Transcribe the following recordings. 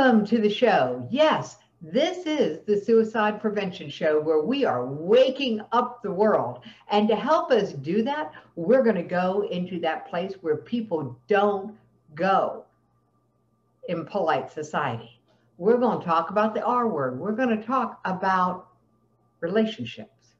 Welcome to the show. Yes, this is the Suicide Prevention Show where we are waking up the world. And to help us do that, we're going to go into that place where people don't go in polite society. We're going to talk about the R word. We're going to talk about relationships.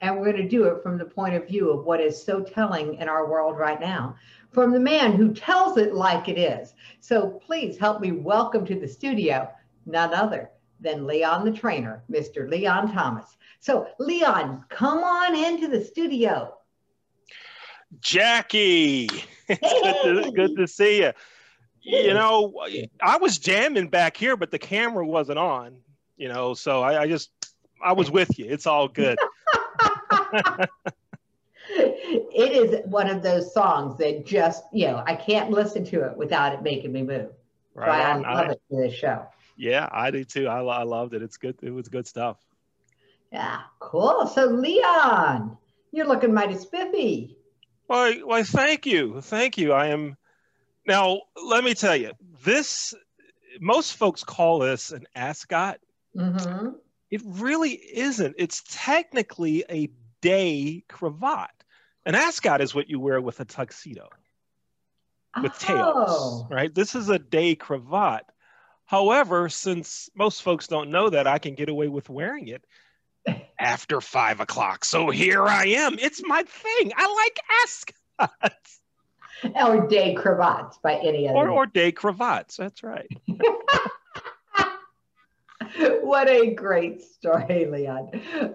And we're going to do it from the point of view of what is so telling in our world right now, from the man who tells it like it is. So please help me welcome to the studio none other than Leon the trainer, Mr. Leon Thomas. So, Leon, come on into the studio. Jackie, hey. good, to, good to see you. You know, I was jamming back here, but the camera wasn't on, you know, so I, I just, I was with you. It's all good. it is one of those songs that just, you know, I can't listen to it without it making me move. Right. I love I, it for this show. Yeah, I do too. I, I loved it. It's good. It was good stuff. Yeah, cool. So Leon, you're looking mighty spiffy. Why, why, thank you. Thank you. I am now, let me tell you, this most folks call this an ascot. Mm-hmm. It really isn't. It's technically a day cravat. An ascot is what you wear with a tuxedo with oh. tails, right? This is a day cravat. However, since most folks don't know that, I can get away with wearing it after five o'clock. So here I am. It's my thing. I like ascots. Or day cravats by any other. Or, or day cravats. That's right. what a great story, Leon.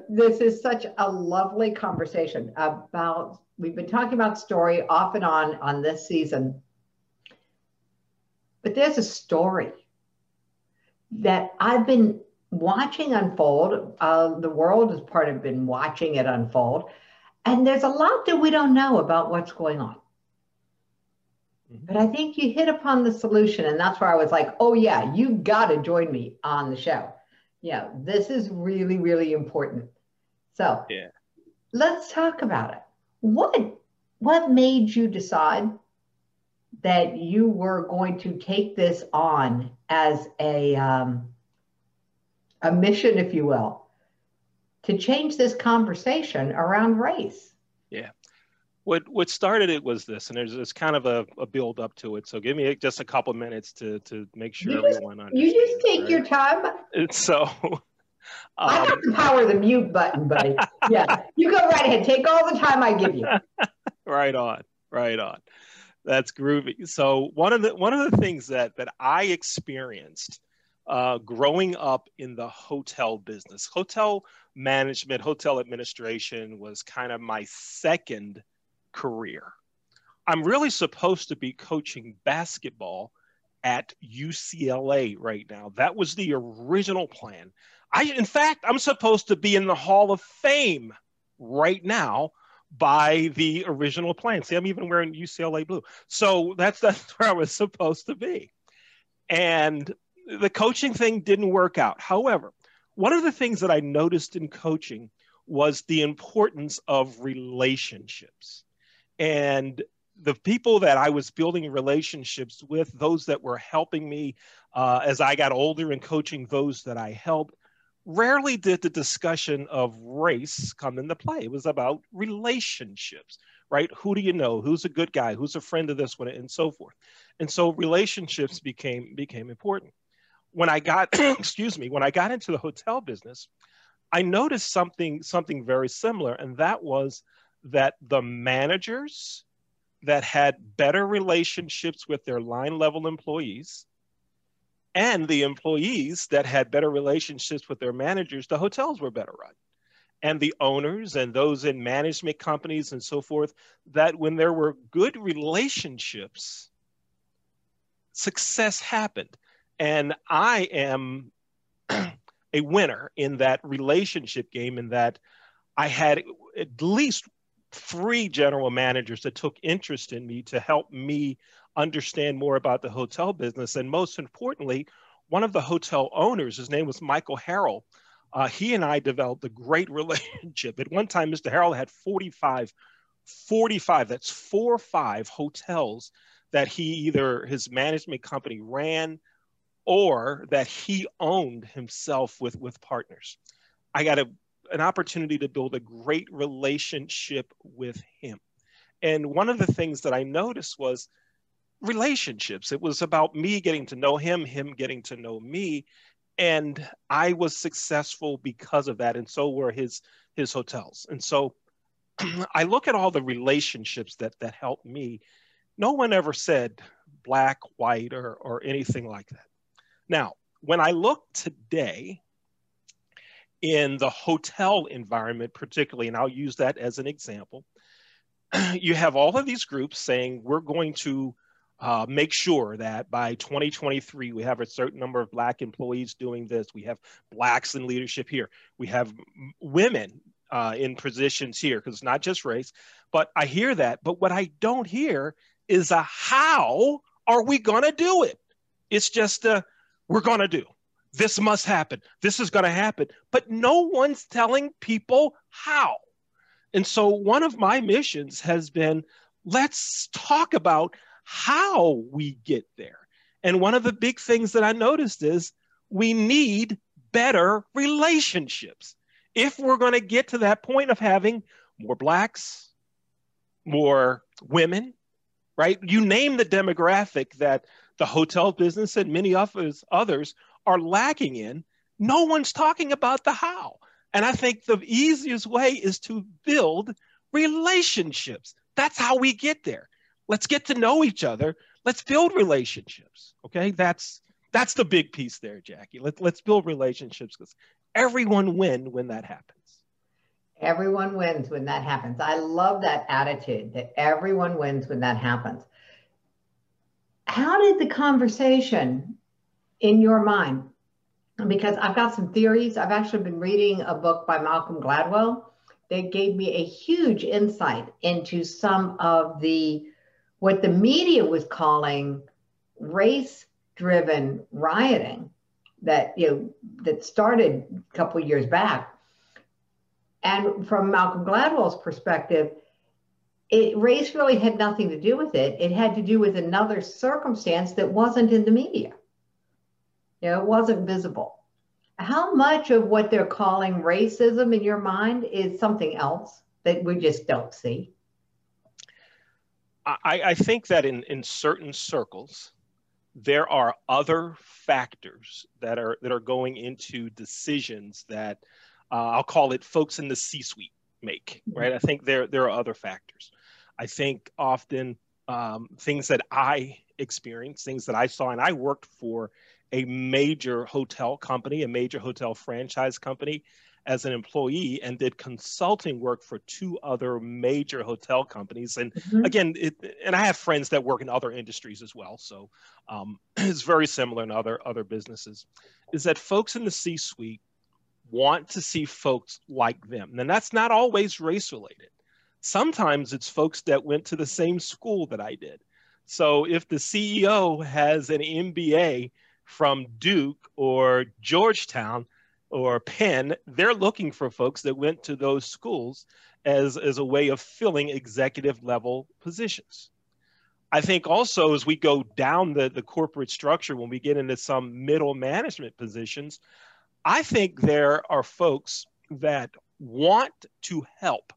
This is such a lovely conversation about, we've been talking about story off and on on this season, but there's a story that I've been watching unfold. Uh, the world has part of been watching it unfold. And there's a lot that we don't know about what's going on. Mm-hmm. But I think you hit upon the solution. And that's where I was like, oh, yeah, you got to join me on the show. Yeah, this is really, really important. So yeah. let's talk about it. What what made you decide that you were going to take this on as a um, a mission, if you will, to change this conversation around race. What what started it was this, and there's this kind of a, a build up to it. So give me just a couple minutes to to make sure you everyone just, You just take right? your time. It's so. Um, I have to power the mute button, buddy. yeah, you go right ahead. Take all the time I give you. right on, right on. That's groovy. So one of the one of the things that that I experienced uh, growing up in the hotel business, hotel management, hotel administration was kind of my second career. I'm really supposed to be coaching basketball at UCLA right now. That was the original plan. I, in fact, I'm supposed to be in the Hall of Fame right now by the original plan. See, I'm even wearing UCLA blue. So that's that's where I was supposed to be. And the coaching thing didn't work out. However, one of the things that I noticed in coaching was the importance of relationships. And the people that I was building relationships with, those that were helping me uh, as I got older and coaching those that I helped, rarely did the discussion of race come into play. It was about relationships, right? Who do you know? Who's a good guy? Who's a friend of this one, and so forth. And so relationships became became important. When I got, excuse me, when I got into the hotel business, I noticed something something very similar, and that was that the managers that had better relationships with their line level employees and the employees that had better relationships with their managers, the hotels were better run. And the owners and those in management companies and so forth, that when there were good relationships, success happened. And I am a winner in that relationship game, in that I had at least three general managers that took interest in me to help me understand more about the hotel business. And most importantly, one of the hotel owners, his name was Michael Harrell, uh, he and I developed a great relationship. At one time, Mr. Harrell had 45, 45, that's four or five hotels that he either his management company ran or that he owned himself with, with partners. I got a, an opportunity to build a great relationship with him. And one of the things that I noticed was relationships. It was about me getting to know him, him getting to know me. And I was successful because of that. And so were his his hotels. And so I look at all the relationships that that helped me. No one ever said black, white, or or anything like that. Now, when I look today in the hotel environment, particularly, and I'll use that as an example, you have all of these groups saying we're going to uh, make sure that by 2023 we have a certain number of black employees doing this. We have blacks in leadership here. We have women uh, in positions here because it's not just race. But i hear that. But what i don't hear is a how are we going to do it? It's just a we're going to do this must happen this is going to happen but no one's telling people how and so one of my missions has been let's talk about how we get there. And one of the big things that I noticed is we need better relationships. If we're going to get to that point of having more blacks, more women, right? You name the demographic that the hotel business and many others others are lacking in, no one's talking about the how. And I think the easiest way is to build relationships. That's how we get there. Let's get to know each other. Let's build relationships. Okay, that's that's the big piece there, Jackie. Let, let's build relationships because everyone win when that happens. Everyone wins when that happens. I love that attitude that everyone wins when that happens. How did the conversation in your mind? Because I've got some theories. I've actually been reading a book by Malcolm Gladwell that gave me a huge insight into some of the what the media was calling race driven rioting that you know that started a couple years back and from malcolm gladwell's perspective it, race really had nothing to do with it it had to do with another circumstance that wasn't in the media you know it wasn't visible how much of what they're calling racism in your mind is something else that we just don't see I, I think that in, in certain circles, there are other factors that are that are going into decisions that uh, I'll call it folks in the C-suite make. Right. I think there there are other factors. I think often um, things that I experienced, things that I saw, and I worked for a major hotel company, a major hotel franchise company, as an employee and did consulting work for two other major hotel companies. And mm-hmm. again, it, and I have friends that work in other industries as well. So um, it's very similar in other, other businesses, is that folks in the C-suite want to see folks like them. And that's not always race related. Sometimes it's folks that went to the same school that I did. So if the CEO has an MBA from Duke or Georgetown, or Penn, they're looking for folks that went to those schools as, as a way of filling executive level positions. I think also as we go down the, the corporate structure, when we get into some middle management positions, I think there are folks that want to help,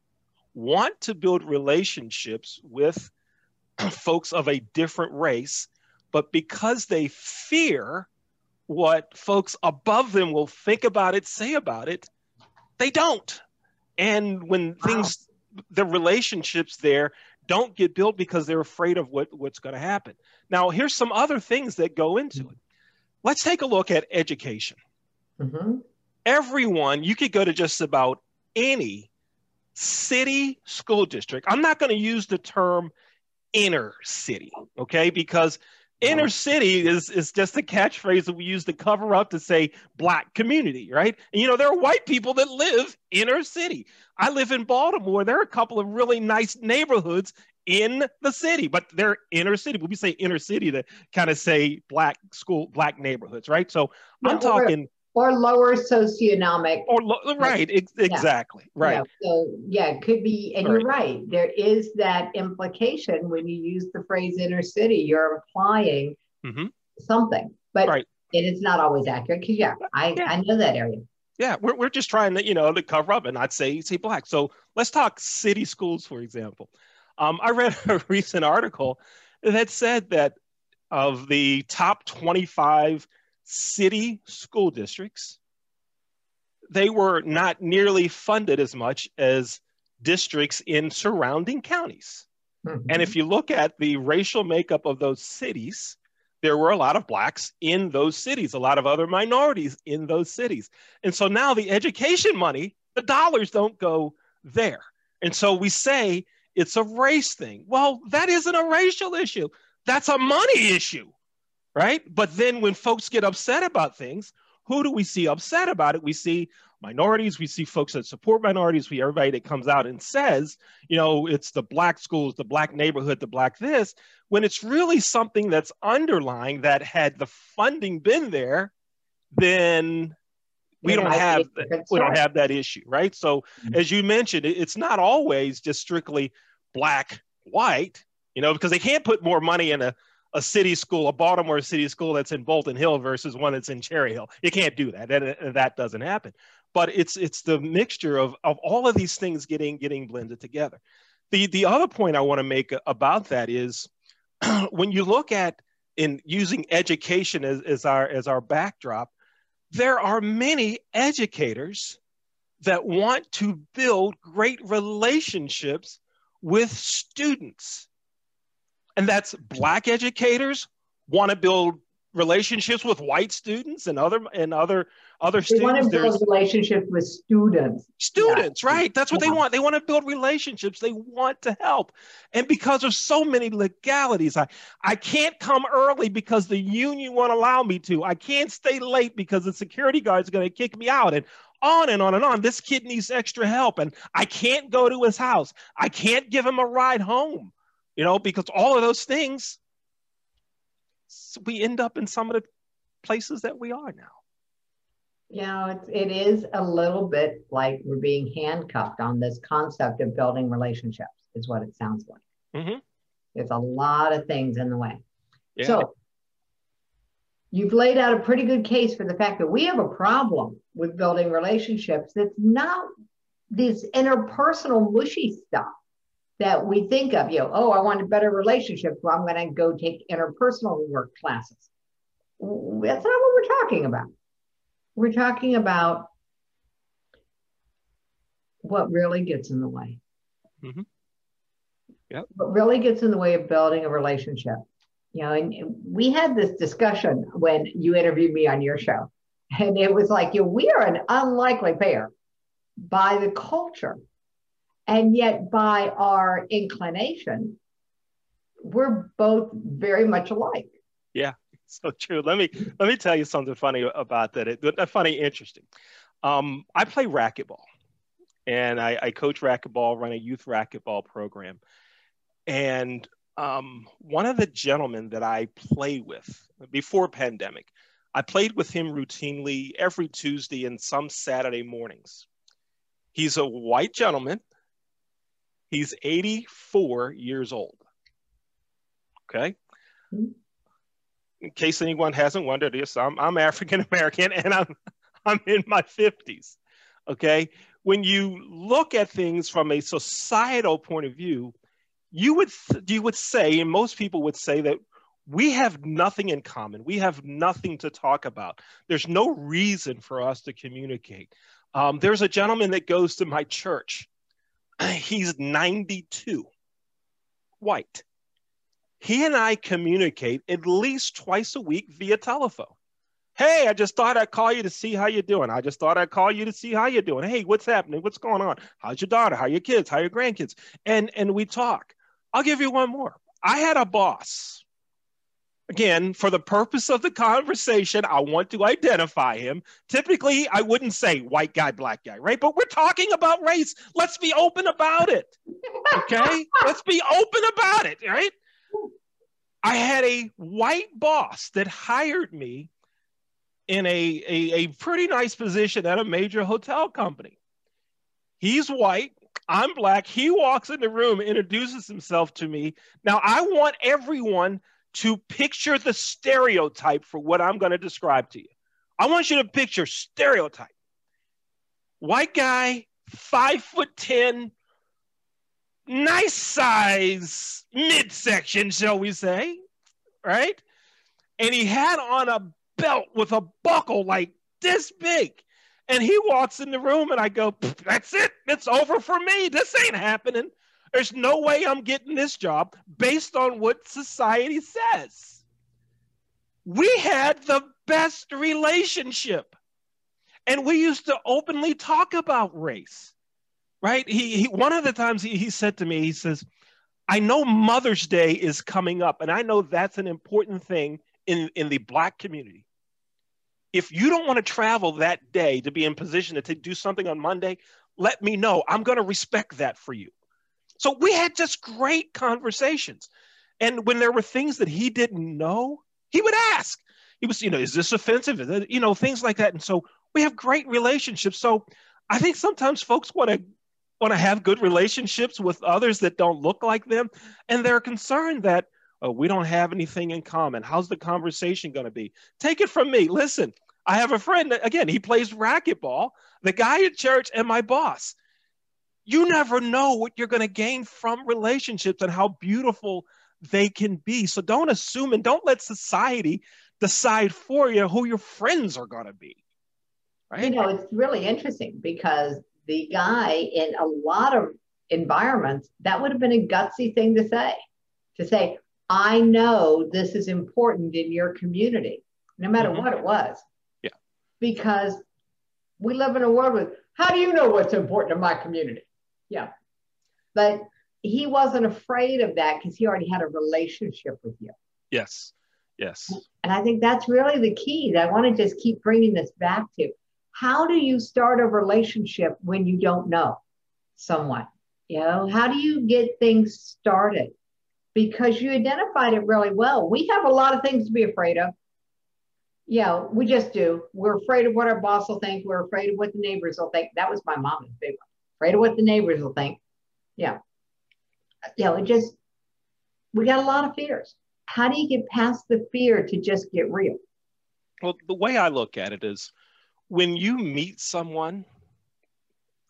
want to build relationships with folks of a different race, but because they fear what folks above them will think about it, say about it, they don't. And when wow. things, the relationships there don't get built because they're afraid of what, what's going to happen. Now, here's some other things that go into it. Let's take a look at education. Mm-hmm. Everyone, you could go to just about any city school district. I'm not going to use the term inner city, okay? Because inner city is is just a catchphrase that we use to cover up to say black community right? And you know there are white people that live inner city. I live in baltimore. There are a couple of really nice neighborhoods in the city but they're inner city. When we say inner city to kind of say black school black neighborhoods right? So i'm talking or lower socioeconomic or lo- right ex- exactly yeah. right yeah. so yeah it could be and right. you're right there is that implication when you use the phrase inner city you're applying mm-hmm. something but right it is not always accurate because yeah, I yeah. I know that area. Yeah, we're, we're just trying to you know to cover up and not say say black. So let's talk city schools for example. Um, I read a recent article that said that of the top 25 city school districts, they were not nearly funded as much as districts in surrounding counties. Mm-hmm. And if you look at the racial makeup of those cities, there were a lot of blacks in those cities, a lot of other minorities in those cities. And so now the education money, the dollars don't go there. And so we say it's a race thing. Well, that isn't a racial issue. That's a money issue, right? But then when folks get upset about things, who do we see upset about it? We see minorities, we see folks that support minorities, we everybody that comes out and says, you know, it's the black schools, the black neighborhood, the black this, when it's really something that's underlying that had the funding been there, then we don't have we don't have that issue, right? So mm-hmm. as you mentioned, it's not always just strictly black white, you know, because they can't put more money in a a city school, a Baltimore city school that's in Bolton Hill versus one that's in Cherry Hill. You can't do that. That, uh, that doesn't happen. But it's it's the mixture of, of all of these things getting getting blended together. The the other point I want to make about that is when you look at in using education as, as our as our backdrop, there are many educators that want to build great relationships with students. And that's Black educators want to build relationships with white students and other and other other they students. want to build There's, relationships with students. Students, yeah. right? That's what yeah. they want. They want to build relationships. They want to help. And because of so many legalities, I I can't come early because the union won't allow me to. I can't stay late because the security guard's are going to kick me out. And on and on and on. This kid needs extra help, and I can't go to his house. I can't give him a ride home, you know, because all of those things, we end up in some of the places that we are now. You know, it's, it is a little bit like we're being handcuffed on this concept of building relationships, is what it sounds like. Mm-hmm. There's a lot of things in the way. Yeah. So, you've laid out a pretty good case for the fact that we have a problem with building relationships that's not this interpersonal mushy stuff that we think of. You know, oh, I want a better relationship, so I'm going to go take interpersonal work classes. That's not what we're talking about. We're talking about what really gets in the way. Mm-hmm. Yep. What really gets in the way of building a relationship you know, and we had this discussion when you interviewed me on your show. And it was like, you know, we are an unlikely pair by the culture. And yet by our inclination, we're both very much alike. Yeah, so true. Let me let me tell you something funny about that. It, funny, interesting. Um, I play racquetball, and I, I coach racquetball, run a youth racquetball program, and um, one of the gentlemen that I play with before pandemic, I played with him routinely every Tuesday and some Saturday mornings. He's a white gentleman. He's 84 years old. Okay. In case anyone hasn't wondered this, I'm, I'm African American and I'm, I'm in my 50s. Okay. When you look at things from a societal point of view, you would you would say, and most people would say that we have nothing in common. We have nothing to talk about. There's no reason for us to communicate. Um, there's a gentleman that goes to my church. He's 92, white. He and I communicate at least twice a week via telephone. Hey, I just thought I'd call you to see how you're doing. I just thought I'd call you to see how you're doing. Hey, what's happening? What's going on? How's your daughter? How are your kids? How are your grandkids? And and we talk. I'll give you one more. I had a boss. Again, for the purpose of the conversation, I want to identify him. Typically, I wouldn't say white guy, black guy, right? But we're talking about race. Let's be open about it. Okay? Let's be open about it, right? I had a white boss that hired me in a, a, a pretty nice position at a major hotel company. He's white. I'm black. He walks in the room, introduces himself to me. Now, I want everyone to picture the stereotype for what I'm going to describe to you. I want you to picture stereotype. White guy, five foot 10, nice size midsection, shall we say, right? And he had on a belt with a buckle like this big. And he walks in the room and I go, that's it. It's over for me. This ain't happening. There's no way I'm getting this job based on what society says. We had the best relationship. And we used to openly talk about race, right? He, he one of the times he, he said to me, he says, I know Mother's Day is coming up, and I know that's an important thing in, in the Black community. If you don't want to travel that day to be in position to do something on Monday, let me know. I'm going to respect that for you. So we had just great conversations. And when there were things that he didn't know, he would ask. He was, you know, is this offensive? Is you know, things like that. And so we have great relationships. So I think sometimes folks want to want to have good relationships with others that don't look like them, and they're concerned that oh, we don't have anything in common. How's the conversation going to be? Take it from me. Listen, I have a friend. Again, he plays racquetball. The guy at church and my boss you never know what you're going to gain from relationships and how beautiful they can be. So don't assume and don't let society decide for you who your friends are going to be. Right? You know, it's really interesting because the guy in a lot of environments, that would have been a gutsy thing to say. To say, I know this is important in your community, no matter mm-hmm. what it was. Yeah. Because we live in a world with, how do you know what's important in my community? Yeah. But he wasn't afraid of that because he already had a relationship with you. Yes. Yes. And I think that's really the key that I want to just keep bringing this back to. How do you start a relationship when you don't know someone? You know, how do you get things started? Because you identified it really well. We have a lot of things to be afraid of. Yeah, we just do. We're afraid of what our boss will think. We're afraid of what the neighbors will think. That was my mom's big one afraid of what the neighbors will think. Yeah. You know, it just, we got a lot of fears. How do you get past the fear to just get real? Well, the way I look at it is when you meet someone,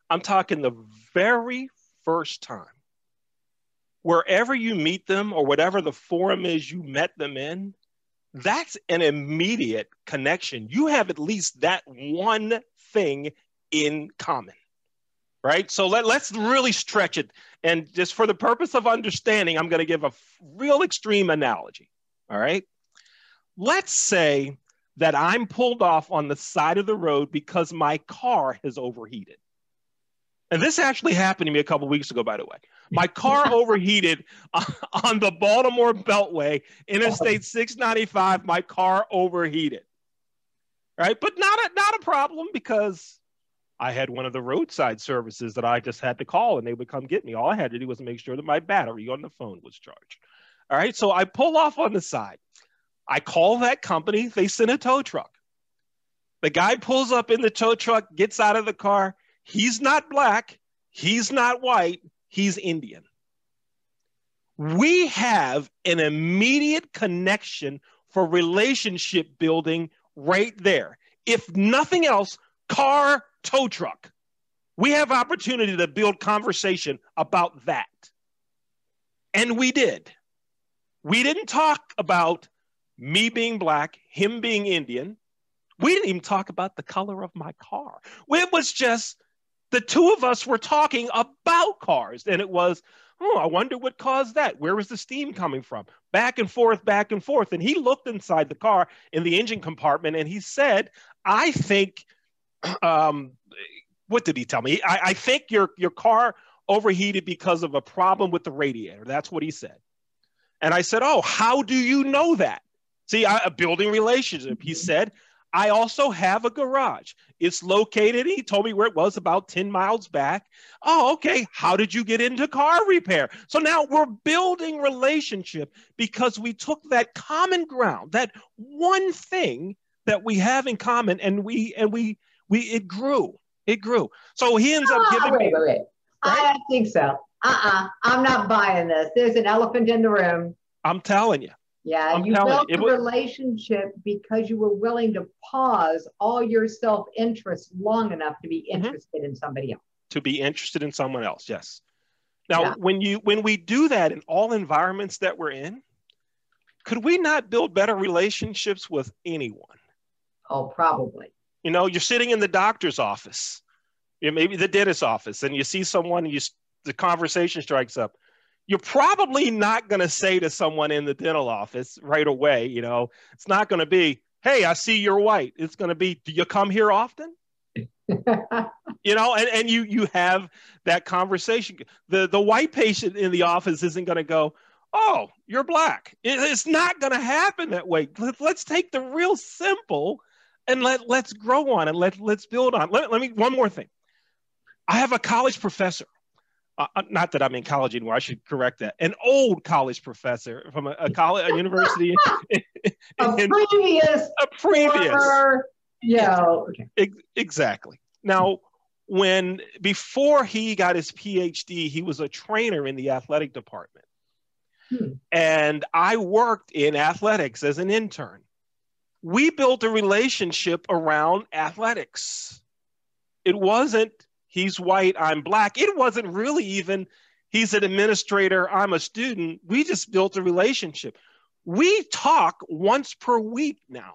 I'm talking the very first time, wherever you meet them or whatever the forum is you met them in, that's an immediate connection. You have at least that one thing in common right? So let, let's really stretch it. And just for the purpose of understanding, I'm going to give a real extreme analogy. All right. Let's say that I'm pulled off on the side of the road because my car has overheated. And this actually happened to me a couple weeks ago, by the way. My car overheated on the Baltimore Beltway, Interstate 695. My car overheated. Right. But not a, not a problem because I had one of the roadside services that I just had to call and they would come get me. All I had to do was make sure that my battery on the phone was charged. All right. So I pull off on the side. I call that company. They send a tow truck. The guy pulls up in the tow truck, gets out of the car. He's not black. He's not white. He's Indian. We have an immediate connection for relationship building right there. If nothing else, car tow truck. We have opportunity to build conversation about that. And we did. We didn't talk about me being black, him being Indian. We didn't even talk about the color of my car. It was just the two of us were talking about cars. And it was, oh, I wonder what caused that. Where was the steam coming from? Back and forth, back and forth. And he looked inside the car in the engine compartment and he said, I think um, what did he tell me? I, I think your your car overheated because of a problem with the radiator. That's what he said. And I said, Oh, how do you know that? See, I, a building relationship. He mm-hmm. said, I also have a garage. It's located, he told me where it was about 10 miles back. Oh, okay. How did you get into car repair? So now we're building relationship because we took that common ground, that one thing that we have in common, and we and we we it grew. It grew. So he ends up giving. Oh, wait, wait, wait. Right? I don't think so. Uh-uh. I'm not buying this. There's an elephant in the room. I'm telling you. Yeah, I'm you built you, a was, relationship because you were willing to pause all your self interest long enough to be mm-hmm. interested mm-hmm. in somebody else. To be interested in someone else, yes. Now, yeah. when you when we do that in all environments that we're in, could we not build better relationships with anyone? Oh, probably. You know, you're sitting in the doctor's office, you know, maybe the dentist's office, and you see someone, and you the conversation strikes up you're probably not going to say to someone in the dental office right away, you know, it's not going to be, hey, I see you're white. It's going to be, do you come here often? you know, and, and you you have that conversation. The the white patient in the office isn't going to go, oh, you're black. It's not going to happen that way. Let's take the real simple and let let's grow on it. Let let's build on. Let, let me one more thing. I have a college professor uh, uh, not that I'm in college anymore. I should correct that. An old college professor from a, a college, a university. In, a previous. A previous. Former, yeah. Exactly. Now, when before he got his PhD, he was a trainer in the athletic department, hmm. and I worked in athletics as an intern. We built a relationship around athletics. It wasn't he's white, I'm black. It wasn't really even he's an administrator, I'm a student. We just built a relationship. We talk once per week now,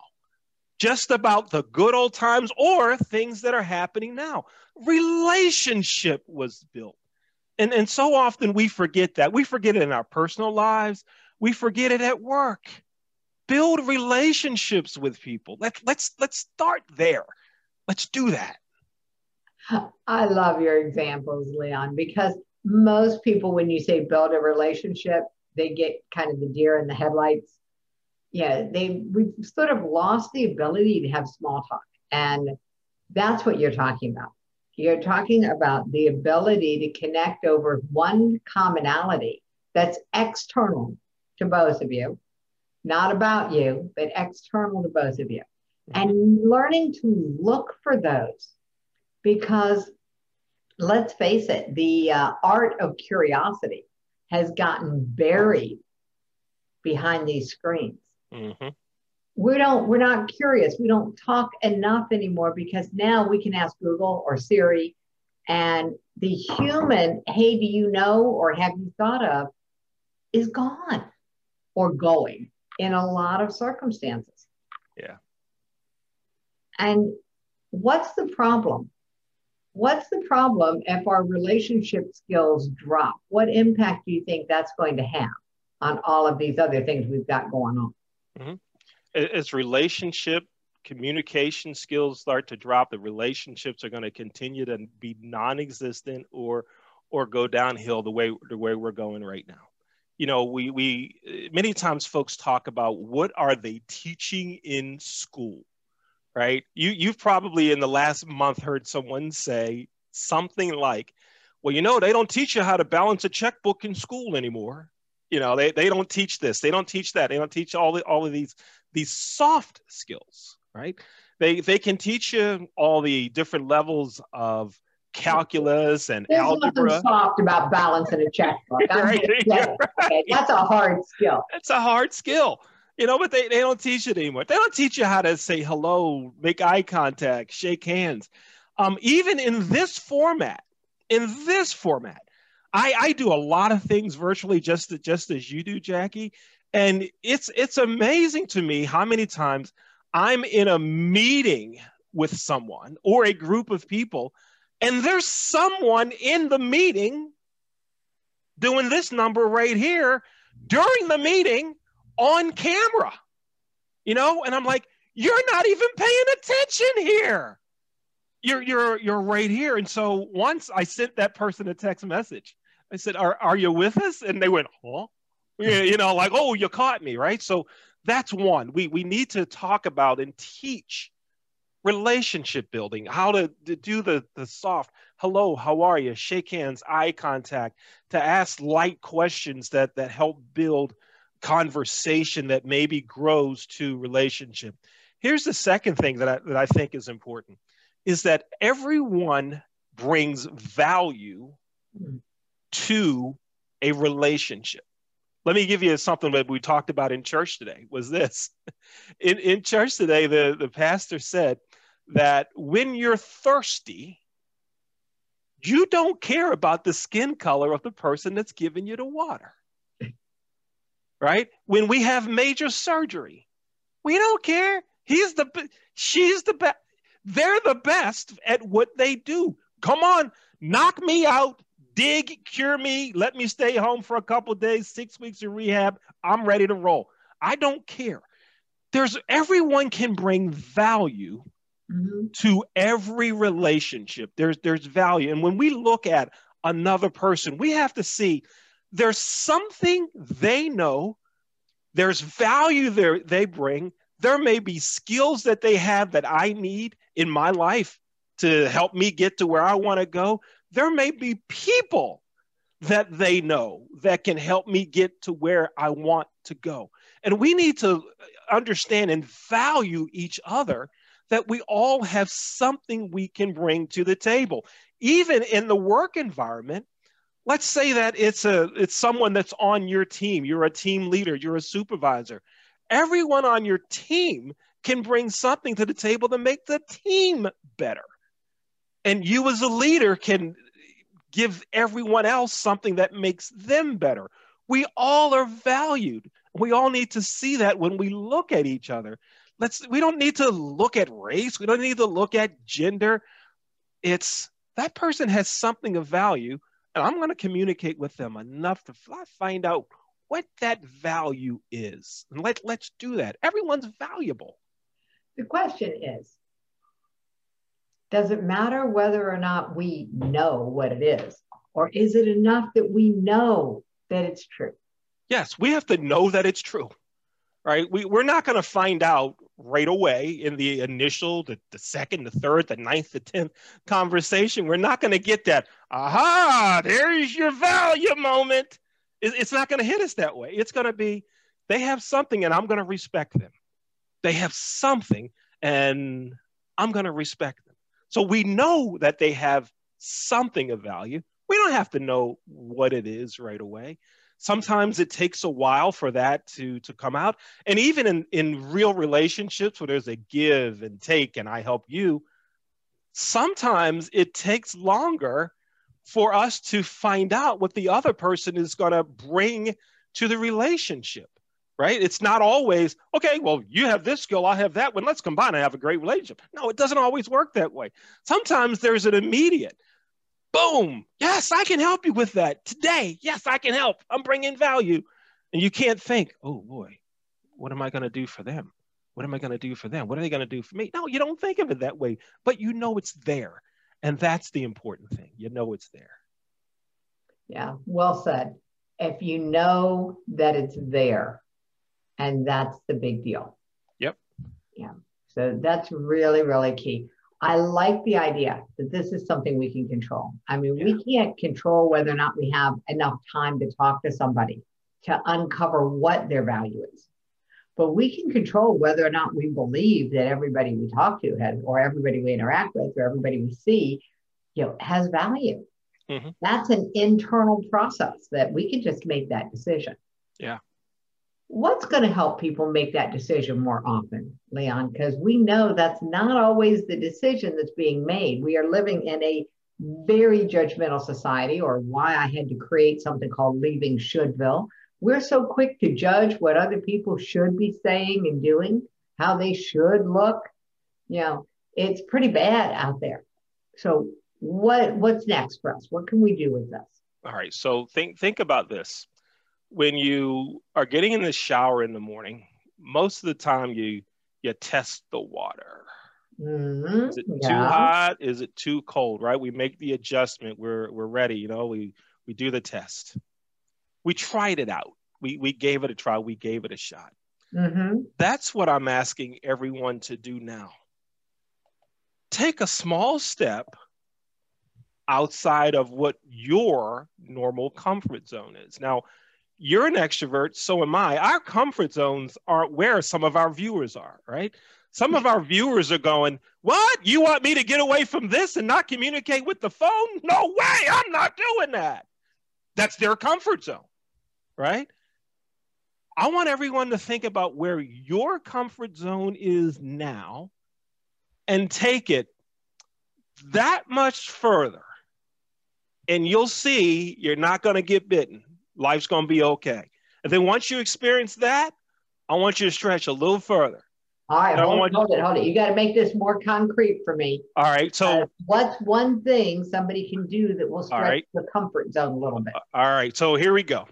just about the good old times or things that are happening now. Relationship was built. And, and so often we forget that. We forget it in our personal lives, we forget it at work. Build relationships with people. Let's let's let's start there. Let's do that. I love your examples, Leon, because most people, when you say build a relationship, they get kind of the deer in the headlights. Yeah, they we've sort of lost the ability to have small talk. And that's what you're talking about. You're talking about the ability to connect over one commonality that's external to both of you, not about you, but external to both of you. And learning to look for those because let's face it, the uh, art of curiosity has gotten buried behind these screens. Mm-hmm. We don't, we're not curious. We don't talk enough anymore because now we can ask Google or Siri and the human, hey, do you know or have you thought of, is gone or going in a lot of circumstances. Yeah. And what's the problem? What's the problem if our relationship skills drop? What impact do you think that's going to have on all of these other things we've got going on? Mm-hmm. As relationship communication skills start to drop, the relationships are going to continue to be non-existent or or go downhill the way the way we're going right now. You know, we we eh, many times folks talk about what are they teaching in school right? You you've probably in the last month heard someone say something like, "Well, you know, they don't teach you how to balance a checkbook in school anymore. You know, they, they don't teach this, they don't teach that, they don't teach all the, all of these these soft skills, right? They they can teach you all the different levels of calculus and There's algebra. Nothing soft about balancing a checkbook. right, right. Okay, that's a hard skill. It's a hard skill you know, but they, they don't teach it anymore. They don't teach you how to say hello, make eye contact, shake hands. Um, even in this format, in this format, I, I do a lot of things virtually just just as you do, Jackie. And it's it's amazing to me how many times I'm in a meeting with someone or a group of people, and there's someone in the meeting doing this number right here during the meeting on camera, you know? And I'm like, you're not even paying attention here. You're, you're, you're right here. And so once I sent that person a text message, I said, are, are you with us? And they went, huh? You know, like, oh, you caught me, right? So that's one. We, we need to talk about and teach relationship building, how to, to do the, the soft, hello, how are you? Shake hands, eye contact, to ask light questions that, that help build conversation that maybe grows to relationship. Here's the second thing that I, that I think is important is that everyone brings value to a relationship. Let me give you something that we talked about in church today was this. In, in church today, the, the pastor said that when you're thirsty, you don't care about the skin color of the person that's giving you the water. Right? When we have major surgery, we don't care. He's the she's the best. They're the best at what they do. Come on, knock me out, dig, cure me, let me stay home for a couple days, six weeks of rehab. I'm ready to roll. I don't care. There's everyone can bring value mm-hmm. to every relationship. There's there's value. And when we look at another person, we have to see there's something they know, there's value there they bring. There may be skills that they have that I need in my life to help me get to where I want to go. There may be people that they know that can help me get to where I want to go. And we need to understand and value each other that we all have something we can bring to the table. Even in the work environment, let's say that it's a it's someone that's on your team, you're a team leader, you're a supervisor. Everyone on your team can bring something to the table to make the team better. And you as a leader can give everyone else something that makes them better. We all are valued. We all need to see that when we look at each other let's we don't need to look at race. We don't need to look at gender. It's that person has something of value and i'm going to communicate with them enough to find out what that value is. And let, let's do that. Everyone's valuable. The question is does it matter whether or not we know what it is? Or is it enough that we know that it's true? Yes we have to know that it's true right? We, we're not going to find out right away in the initial, the, the second, the third, the ninth, the tenth conversation. We're not going to get that, aha, there's your value moment. It, it's not going to hit us that way. It's going to be, they have something and I'm going to respect them. They have something and I'm going to respect them. So we know that they have something of value. We don't have to know what it is right away sometimes it takes a while for that to to come out. And even in in real relationships where there's a give and take and i help you sometimes it takes longer for us to find out what the other person is going to bring to the relationship right? It's not always okay well you have this skill i have that one let's combine and have a great relationship. No it doesn't always work that way. Sometimes there's an immediate Boom. Yes, I can help you with that today. Yes, I can help. I'm bringing value. And you can't think, oh boy, what am I going to do for them? What am I going to do for them? What are they going to do for me? No, you don't think of it that way, but you know it's there. And that's the important thing. You know it's there. Yeah, well said. If you know that it's there, and that's the big deal. Yep. Yeah. So that's really, really key. I like the idea that this is something we can control. I mean, yeah. we can't control whether or not we have enough time to talk to somebody to uncover what their value is. But we can control whether or not we believe that everybody we talk to has, or everybody we interact with, or everybody we see, you know, has value. Mm-hmm. That's an internal process that we can just make that decision. Yeah what's going to help people make that decision more often, Leon? Because we know that's not always the decision that's being made. We are living in a very judgmental society, or why I had to create something called Leaving Shouldville. We're so quick to judge what other people should be saying and doing, how they should look. You know, it's pretty bad out there. So, what what's next for us? What can we do with this? All right. So think think about this when you are getting in the shower in the morning, most of the time you you test the water. Mm-hmm. Is it yeah. too hot? Is it too cold? Right? We make the adjustment. We're we're ready. You know, we we do the test. We tried it out. We we gave it a try. We gave it a shot. Mm-hmm. That's what I'm asking everyone to do now. Take a small step outside of what your normal comfort zone is. Now, you're an extrovert, so am I. Our comfort zones aren't where some of our viewers are, right? Some of our viewers are going, What? You want me to get away from this and not communicate with the phone? No way, I'm not doing that. That's their comfort zone, right? I want everyone to think about where your comfort zone is now and take it that much further. And you'll see you're not going to get bitten. Life's going to be okay. And then once you experience that, I want you to stretch a little further. All right, hold, want... hold it, hold it. You got to make this more concrete for me. All right. So, uh, what's one thing somebody can do that will stretch right. the comfort zone a little bit? All right. So here we go.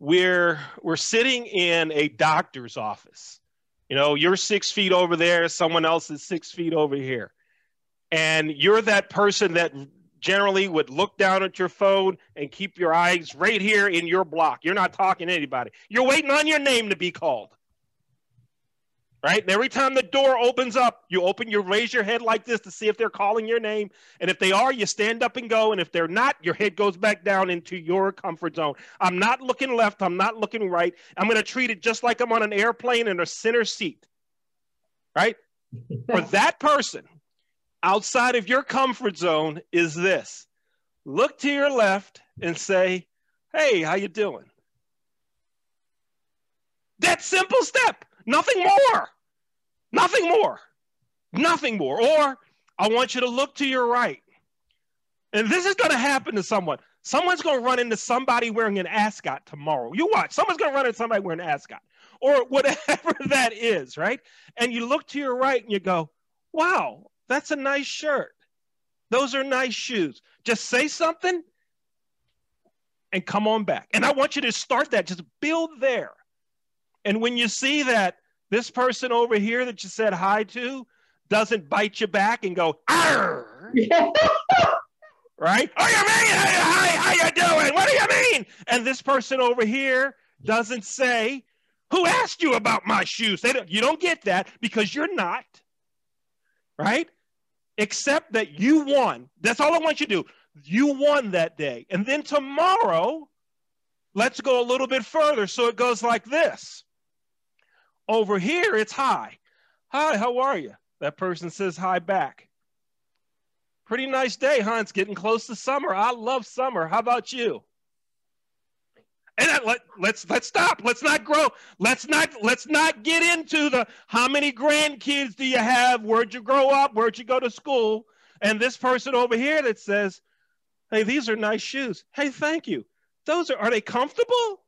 We're we're sitting in a doctor's office. You know, you're six feet over there. Someone else is six feet over here, and you're that person that generally would look down at your phone and keep your eyes right here in your block. You're not talking to anybody. You're waiting on your name to be called right? And every time the door opens up, you open, you raise your head like this to see if they're calling your name. And if they are, you stand up and go. And if they're not, your head goes back down into your comfort zone. I'm not looking left. I'm not looking right. I'm going to treat it just like I'm on an airplane in a center seat, right? For that person, outside of your comfort zone is this. Look to your left and say, "Hey, how you doing?" That simple step. Nothing more. Nothing more. Nothing more. Or I want you to look to your right. And this is going to happen to someone. Someone's going to run into somebody wearing an ascot tomorrow. You watch. Someone's going to run into somebody wearing an ascot or whatever that is, right? And you look to your right and you go, wow, that's a nice shirt. Those are nice shoes. Just say something and come on back. And I want you to start that. Just build there. And when you see that this person over here that you said hi to doesn't bite you back and go, Arr! right? Oh, you mean? Hi, how you doing? What do you mean? And this person over here doesn't say, who asked you about my shoes? They don't, you don't get that because you're not, right? Except that you won. That's all I want you to do. You won that day. And then tomorrow, let's go a little bit further. So it goes like this over here, it's hi. Hi, how are you? That person says hi back. Pretty nice day, huh? It's getting close to summer. I love summer. How about you? And let, let's let's stop. Let's not grow. Let's not let's not get into the how many grandkids do you have? Where'd you grow up? Where'd you go to school? And this person over here that says, "Hey, these are nice shoes. Hey, thank you. Those are are they comfortable?"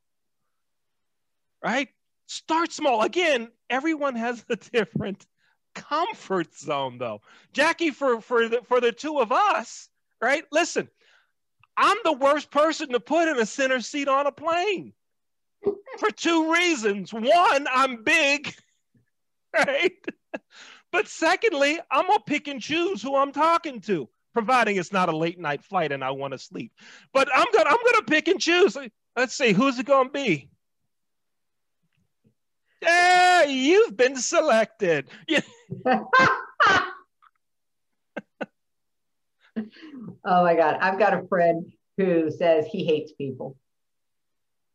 Right? Start small. Again, everyone has a different comfort zone, though. Jackie, for for the for the two of us, right? Listen, I'm the worst person to put in a center seat on a plane for two reasons. One, I'm big, right? But secondly, I'm gonna pick and choose who I'm talking to, providing it's not a late night flight and I want to sleep. But I'm gonna I'm gonna pick and choose. Let's see, who's it gonna be? Yeah, you've been selected. oh my God. I've got a friend who says he hates people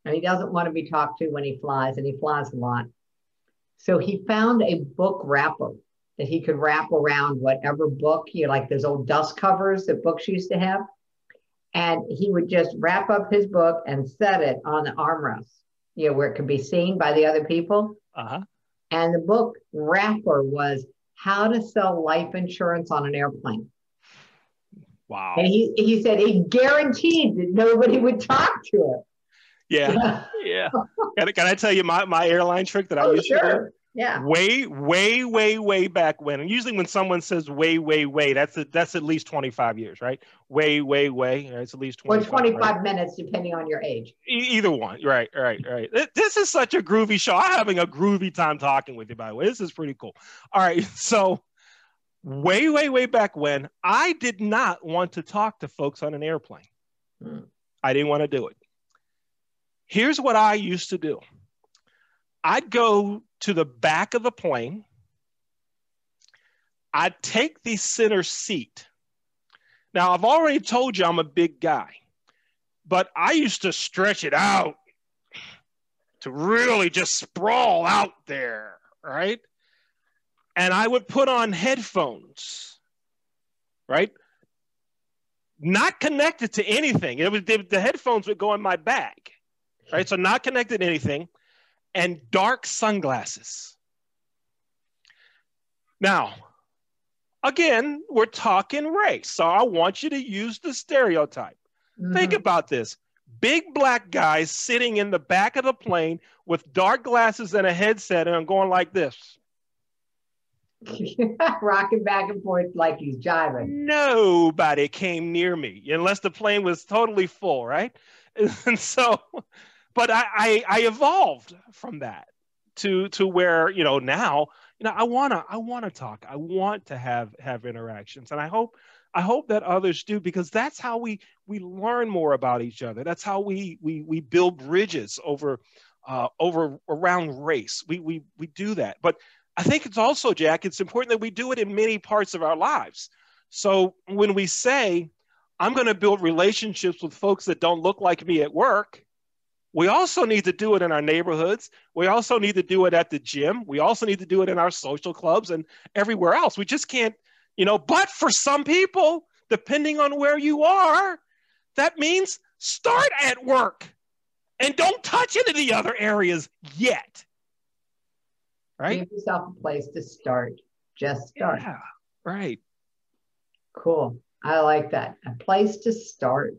and he doesn't want to be talked to when he flies, and he flies a lot. So he found a book wrapper that he could wrap around whatever book, you know, like those old dust covers that books used to have. And he would just wrap up his book and set it on the armrest you know, where it could be seen by the other people. Uh-huh. And the book wrapper was How to Sell Life Insurance on an Airplane. Wow. And he, he said he guaranteed that nobody would talk to him. Yeah. yeah. Can, can I tell you my, my airline trick that I oh, used sure. to do? Yeah. Way, way, way, way back when. And usually when someone says way, way, way, that's a, that's at least 25 years, right? Way, way, way. It's at least 25. Or 25 right? minutes, depending on your age. E- either one. Right, right, right. This is such a groovy show. I'm having a groovy time talking with you, by the way. This is pretty cool. All right. So way, way, way back when, I did not want to talk to folks on an airplane. Hmm. I didn't want to do it. Here's what I used to do. I'd go to the back of the plane. I'd take the center seat. Now, I've already told you I'm a big guy, but I used to stretch it out to really just sprawl out there, right? And I would put on headphones, right? Not connected to anything. It was the, headphones would go in my bag, right? So not connected to anything and dark sunglasses. Now, again, we're talking race. So I want you to use the stereotype. Mm-hmm. Think about this big black guys sitting in the back of the plane with dark glasses and a headset and I'm going like this. Rocking back and forth like he's jiving. Nobody came near me unless the plane was totally full, right? And so, but I, I, I evolved from that to to where you know now you know I wanna I wanna talk I want to have have interactions and I hope I hope that others do because that's how we we learn more about each other. That's how we we we build bridges over uh, over around race. We we we do that. But I think it's also Jack. It's important that we do it in many parts of our lives. So when we say I'm going to build relationships with folks that don't look like me at work, we also need to do it in our neighborhoods. We also need to do it at the gym. We also need to do it in our social clubs and everywhere else. We just can't you know, but for some people, depending on where you are, that means start at work and don't touch any of the other areas yet. Right? Give yourself a place to start. Just start. Yeah, right. Cool. I like that. A place to start.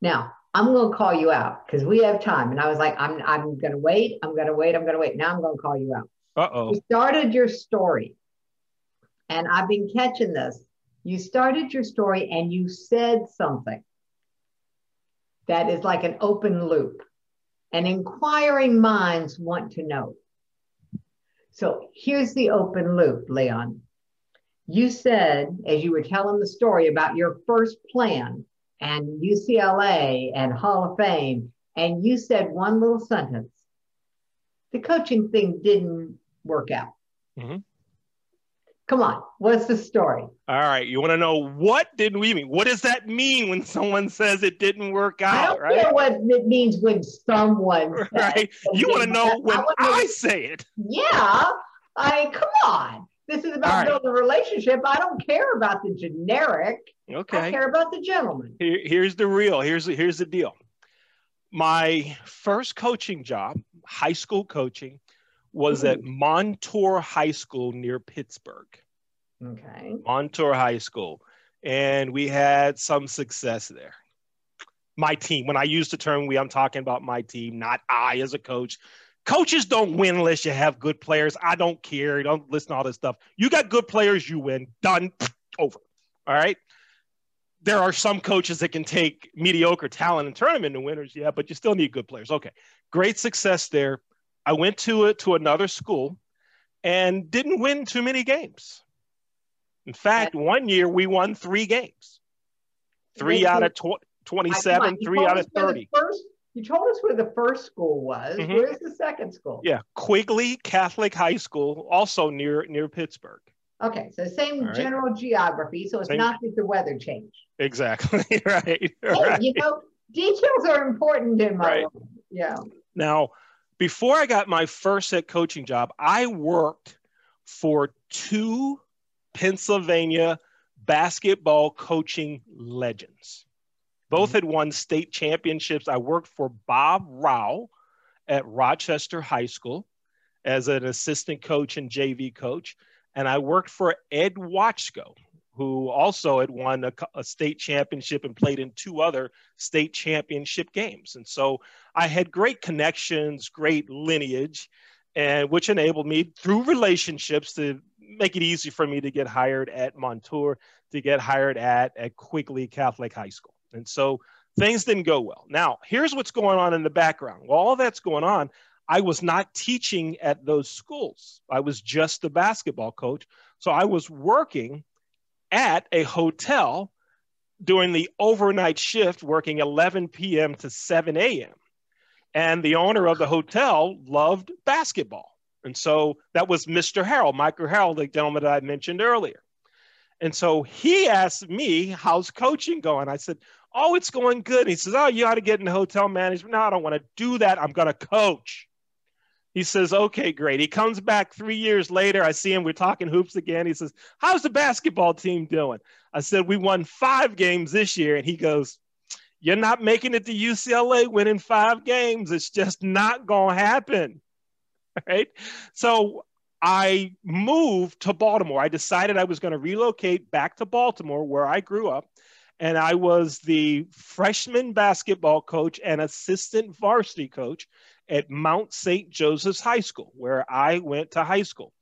Now, I'm going to call you out because we have time. And I was like, I'm, I'm going to wait. I'm going to wait. I'm going to wait. Now I'm going to call you out. Uh oh. You started your story and I've been catching this. You started your story and you said something that is like an open loop, and inquiring minds want to know. So here's the open loop, Leon. You said, as you were telling the story about your first plan and UCLA and Hall of Fame, and you said one little sentence the coaching thing didn't work out. Mm-hmm. Come on, what's the story? All right, you want to know what didn't we mean? What does that mean when someone says it didn't work out? I don't right? care what it means when someone right. You want to know when I, I say it? Yeah, I come on. This is about right. building a relationship. I don't care about the generic. Okay. I care about the gentleman. Here, here's the real. Here's the, here's the deal. My first coaching job, high school coaching, was at hmm. Montour High School near Pittsburgh. Okay. Montour High School. And we had some success there. My team, when I use the term we, I'm talking about my team, not I as a coach. Coaches don't win unless you have good players. I don't care. Don't listen to all this stuff. You got good players, you win. Done. Over. All right. There are some coaches that can take mediocre talent and turn them into winners. Yeah, but you still need good players. Okay. Great success there I went to it to another school and didn't win too many games. In fact, one year we won three games, three out of tw- 27, three out of 30. First, you told us where the first school was. Mm-hmm. Where's the second school? Yeah, Quigley Catholic High School, also near near Pittsburgh. Okay, so same right. general geography. So it's same. not that the weather changed. Exactly right. Hey, right. You know, details are important in my right. Life. Yeah. Now, before I got my first head coaching job, I worked for two Pennsylvania basketball coaching legends. Both mm-hmm. had won state championships. I worked for Bob Rao at Rochester High School as an assistant coach and JV coach. And I worked for Ed Watchko, who also had won a, a, state championship and played in two other state championship games. And so I had great connections, great lineage, and which enabled me through relationships to make it easy for me to get hired at Montour, to get hired at, at Quigley Catholic High School. And so things didn't go well. Now, here's what's going on in the background. While all that's going on, I was not teaching at those schools. I was just the basketball coach. So I was working at a hotel during the overnight shift, working 11 p.m. to 7 a.m. And the owner of the hotel loved basketball. And so that was Mr. Harold, Michael Harold, the gentleman that I mentioned earlier. And so he asked me, How's coaching going? I said, Oh, it's going good. He says, Oh, you ought to get into hotel management. No, I don't want to do that. I'm going to coach. He says, okay, great. He comes back three years later. I see him. We're talking hoops again. He says, how's the basketball team doing? I said, we won five games this year. And he goes, You're not making it to UCLA winning five games. It's just not going to happen. Right. So I moved to Baltimore. I decided I was going to relocate back to Baltimore, where I grew up. And I was the freshman basketball coach and assistant varsity coach at Mount St. Joseph's High School, where I went to high school.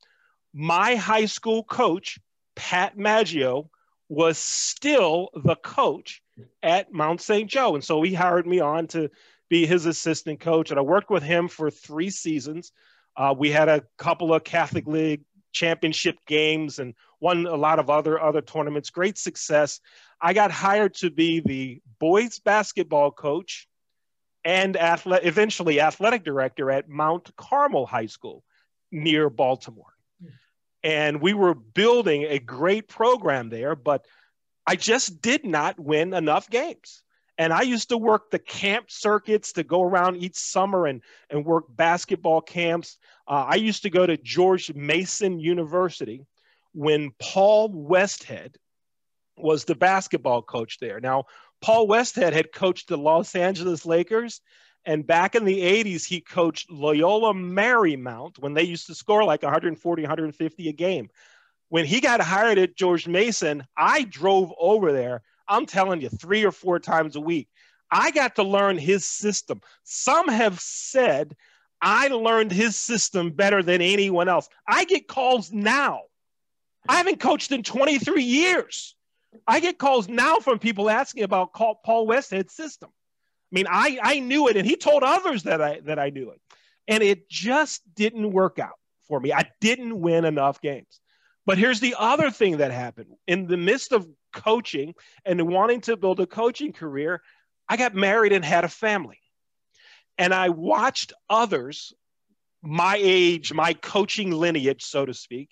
My high school coach, Pat Maggio, was still the coach at Mount St. Joe. And so he hired me on to be his assistant coach. And I worked with him for three seasons. Uh, we had a couple of Catholic League championship games and won a lot of other other tournaments. Great success. I got hired to be the boys basketball coach and athlete, eventually athletic director at Mount Carmel High School near Baltimore. And we were building a great program there, but I just did not win enough games. And I used to work the camp circuits to go around each summer and, and work basketball camps. Uh, I used to go to George Mason University when Paul Westhead was the basketball coach there. Now, Paul Westhead had coached the Los Angeles Lakers. And back in the 80s, he coached Loyola Marymount when they used to score like 140, 150 a game. When he got hired at George Mason, I drove over there I'm telling you, three or four times a week. I got to learn his system. Some have said I learned his system better than anyone else. I get calls now. I haven't coached in 23 years. I get calls now from people asking about Paul Westhead's system. I mean, I, I knew it and he told others that I, that I knew it. And it just didn't work out for me. I didn't win enough games. But here's the other thing that happened in the midst of coaching and wanting to build a coaching career, I got married and had a family. And I watched others, my age, my coaching lineage, so to speak,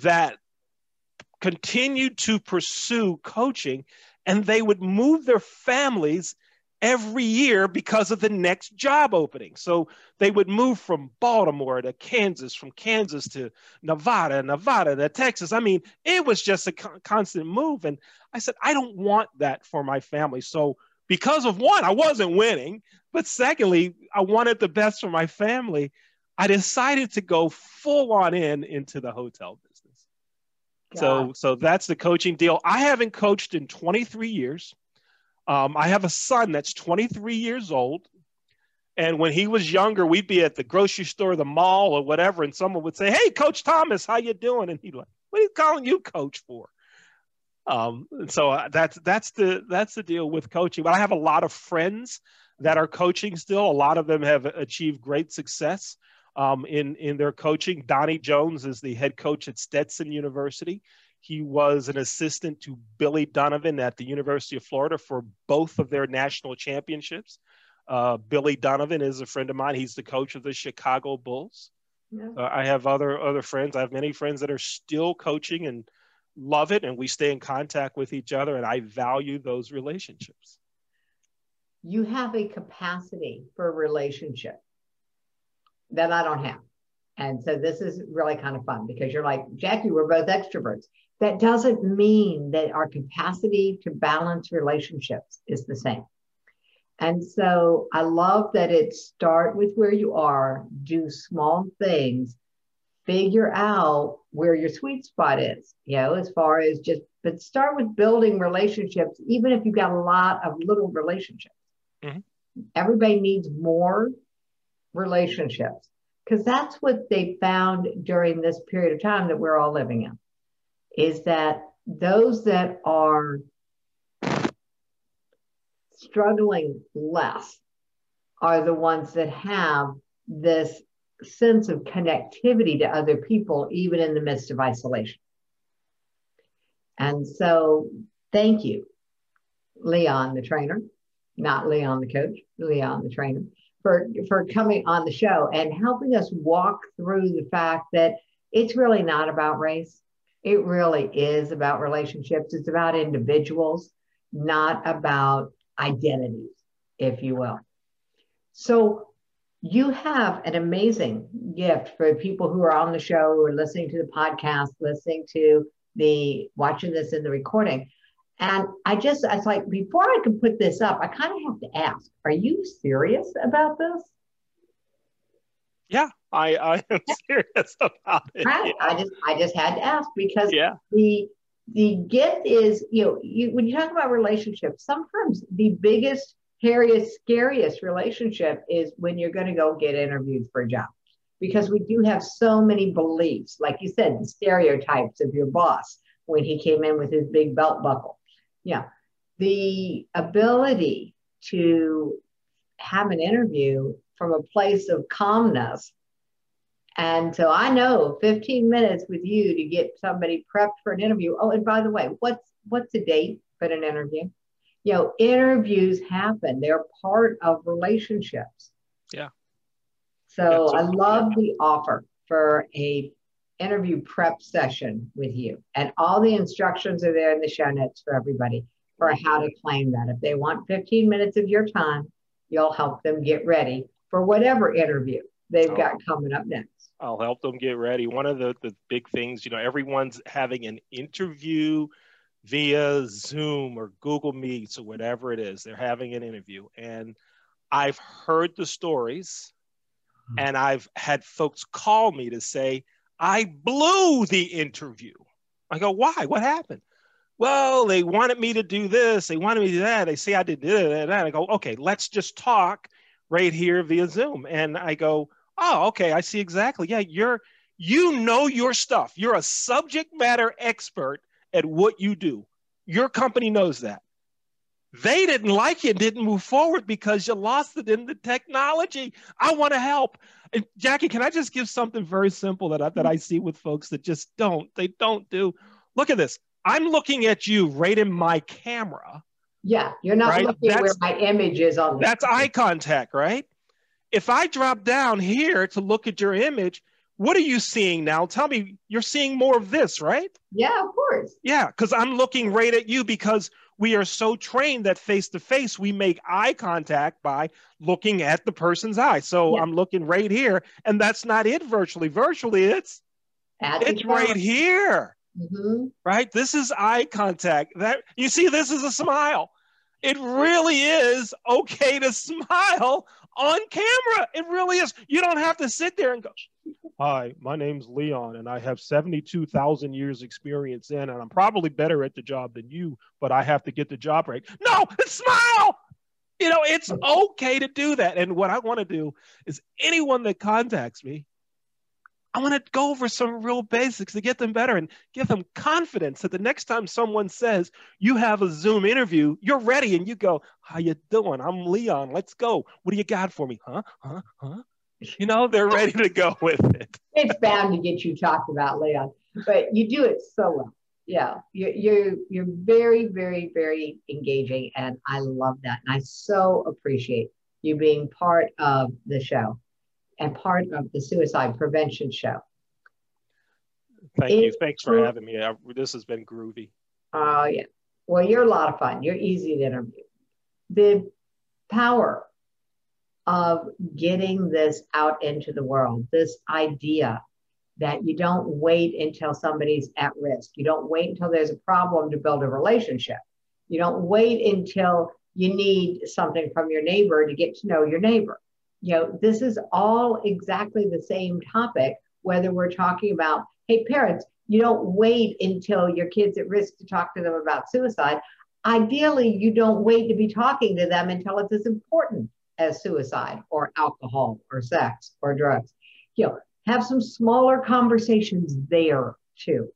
that continued to pursue coaching and they would move their families every year because of the next job opening. So they would move from Baltimore to Kansas, from Kansas to Nevada, Nevada to Texas. I mean, it was just a constant move. And I said, I don't want that for my family. So because of one, I wasn't winning, but secondly, I wanted the best for my family. I decided to go full on in into the hotel business. God. So so that's the coaching deal. I haven't coached in 23 years. Um, I have a son that's 23 years old. And when he was younger, we'd be at the grocery store, the mall, or whatever, and someone would say, "Hey, Coach Thomas, how you doing?" And he'd like, "What are you calling you coach for?" Um, and so uh, that's that's the that's the deal with coaching. But I have a lot of friends that are coaching still. A lot of them have achieved great success um, in in their coaching. Donnie Jones is the head coach at Stetson University. He was an assistant to Billy Donovan at the University of Florida for both of their national championships. Uh, Billy Donovan is a friend of mine. He's the coach of the Chicago Bulls. Yeah. Uh, I have other other friends. I have many friends that are still coaching and love it, and we stay in contact with each other. And I value those relationships. You have a capacity for relationship that I don't have. And so this is really kind of fun because you're like, Jackie, we're both extroverts. That doesn't mean that our capacity to balance relationships is the same. And so I love that it start with where you are, do small things, figure out where your sweet spot is, you know, as far as just, but start with building relationships, even if you've got a lot of little relationships. Mm-hmm. Everybody needs more relationships because that's what they found during this period of time that we're all living in is that those that are struggling less are the ones that have this sense of connectivity to other people, even in the midst of isolation. And so, thank you, Leon, the trainer, not Leon, the coach, Leon, the trainer, for, for coming on the show and helping us walk through the fact that it's really not about race. It really is about relationships. It's about individuals, not about identities, if you will. So you have an amazing gift for people who are on the show, who are listening to the podcast, listening to the watching this in the recording. And I just, I was like, before I can put this up, I kind of have to ask, are you serious about this? Yeah, I, I am serious about it. Right? Yeah. I just, I just had to ask because yeah. the, the gift is, you know, you, when you talk about relationships, sometimes the biggest, hairiest, scariest relationship is when you're going to go get interviewed for a job because we do have so many beliefs, like you said, the stereotypes of your boss when he came in with his big belt buckle. Yeah. The ability to have an interview from a place of calmness. And so I know 15 minutes with you to get somebody prepped for an interview. Oh, and by the way, what's what's the date for an interview? You know, interviews happen. They're part of relationships. Yeah. So I love the offer for a interview prep session with you. And all the instructions are there in the show notes for everybody for how to claim that. If they want 15 minutes of your time, you'll help them get ready for whatever interview they've oh. got coming up next. I'll help them get ready. One of the, the big things, you know, everyone's having an interview via Zoom or Google Meets or whatever it is. They're having an interview. And I've heard the stories Hmm. And I've had folks call me to say, I blew the interview. I go, why? What happened? Well, they wanted me to do this. They wanted me to do that. They say I did that. I go, okay, let's just talk right here via Zoom. And I go, oh, okay, I see exactly. Yeah, you're, you know your stuff. You're a subject matter expert at what you do. Your company knows that. They didn't like it, didn't move forward because you lost it in the technology. I want to help. And Jackie, can I just give something very simple that I, that I see with folks that just don't, they don't do. Look at this. I'm looking at you right in my camera. Yeah, you're not right? looking that's, where my image is on. That's eye contact, right? If I drop down here to look at your image, what are you seeing now? Tell me, you're seeing more of this, right? Yeah, of course. Yeah, because I'm looking right at you because we are so trained that face to face we make eye contact by looking at the person's eye. So yeah. i'm looking right here and that's not it virtually. Virtually it's it's right here. Mm-hmm. right? This is eye contact. That you see this is a smile. It really is okay to smile on camera it really is you don't have to sit there and go Hi, my name's Leon, and I have 72,000 years experience in, and I'm probably better at the job than you, but I have to get the job right. No, smile. You know, it's okay to do that. And what I want to do is anyone that contacts me, I want to go over some real basics to get them better and give them confidence that the next time someone says you have a Zoom interview, you're ready and you go, "How you doing? I'm Leon. Let's go. What do you got for me? Huh? Huh? Huh? You know, they're ready to go with it. it's bound to get you talked about, Leon, but you do it so well. Yeah, you're, you're you're very, very, very engaging, and I love that. And I so appreciate you being part of the show and part of the suicide prevention show. Thank it, you. Thanks for having me. This has been groovy. Oh, uh, yeah. Well, you're a lot of fun. You're easy to interview. The power of getting this out into the world, this idea that you don't wait until somebody's at risk. You don't wait until there's a problem to build a relationship. You don't wait until you need something from your neighbor to get to know your neighbor. You know, this is all exactly the same topic, whether we're talking about, hey, parents, you don't wait until your kid's at risk to talk to them about suicide. Ideally, you don't wait to be talking to them until it's as important as suicide or alcohol or sex or drugs. You know, have some smaller conversations there too.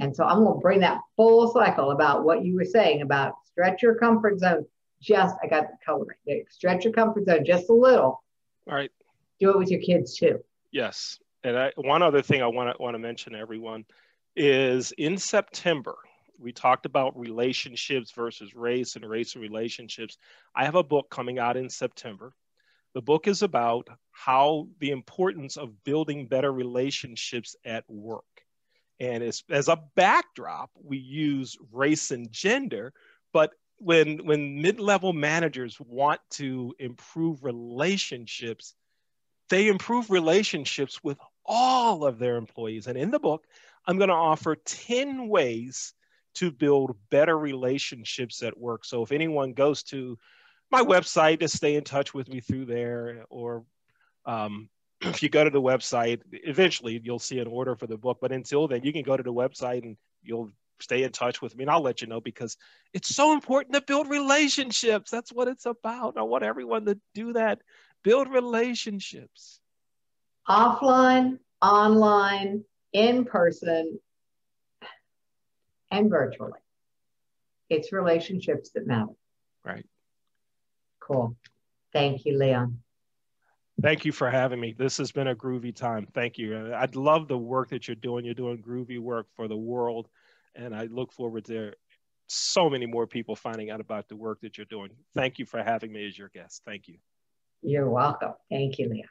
And so I'm going to bring that full cycle about what you were saying about stretch your comfort zone. Just, I got the color right there. Stretch your comfort zone just a little. All right. Do it with your kids too. Yes. And I, one other thing I want to want to mention, everyone, is in September, we talked about relationships versus race and race and relationships. I have a book coming out in September. The book is about how the importance of building better relationships at work. And as, as a backdrop, we use race and gender, but when when mid-level managers want to improve relationships, they improve relationships with all of their employees. And in the book, I'm going to offer 10 ways to build better relationships at work. So if anyone goes to my website to stay in touch with me through there, or um, if you go to the website, eventually you'll see an order for the book. But until then, you can go to the website and you'll stay in touch with me and I'll let you know because it's so important to build relationships. That's what it's about. I want everyone to do that. Build relationships. Offline, online, in person, and virtually. It's relationships that matter. Right. Cool. Thank you, Leon. Thank you for having me. This has been a groovy time. Thank you. I'd love the work that you're doing. You're doing groovy work for the world. And I look forward to so many more people finding out about the work that you're doing. Thank you for having me as your guest. Thank you. You're welcome. Thank you, Leon.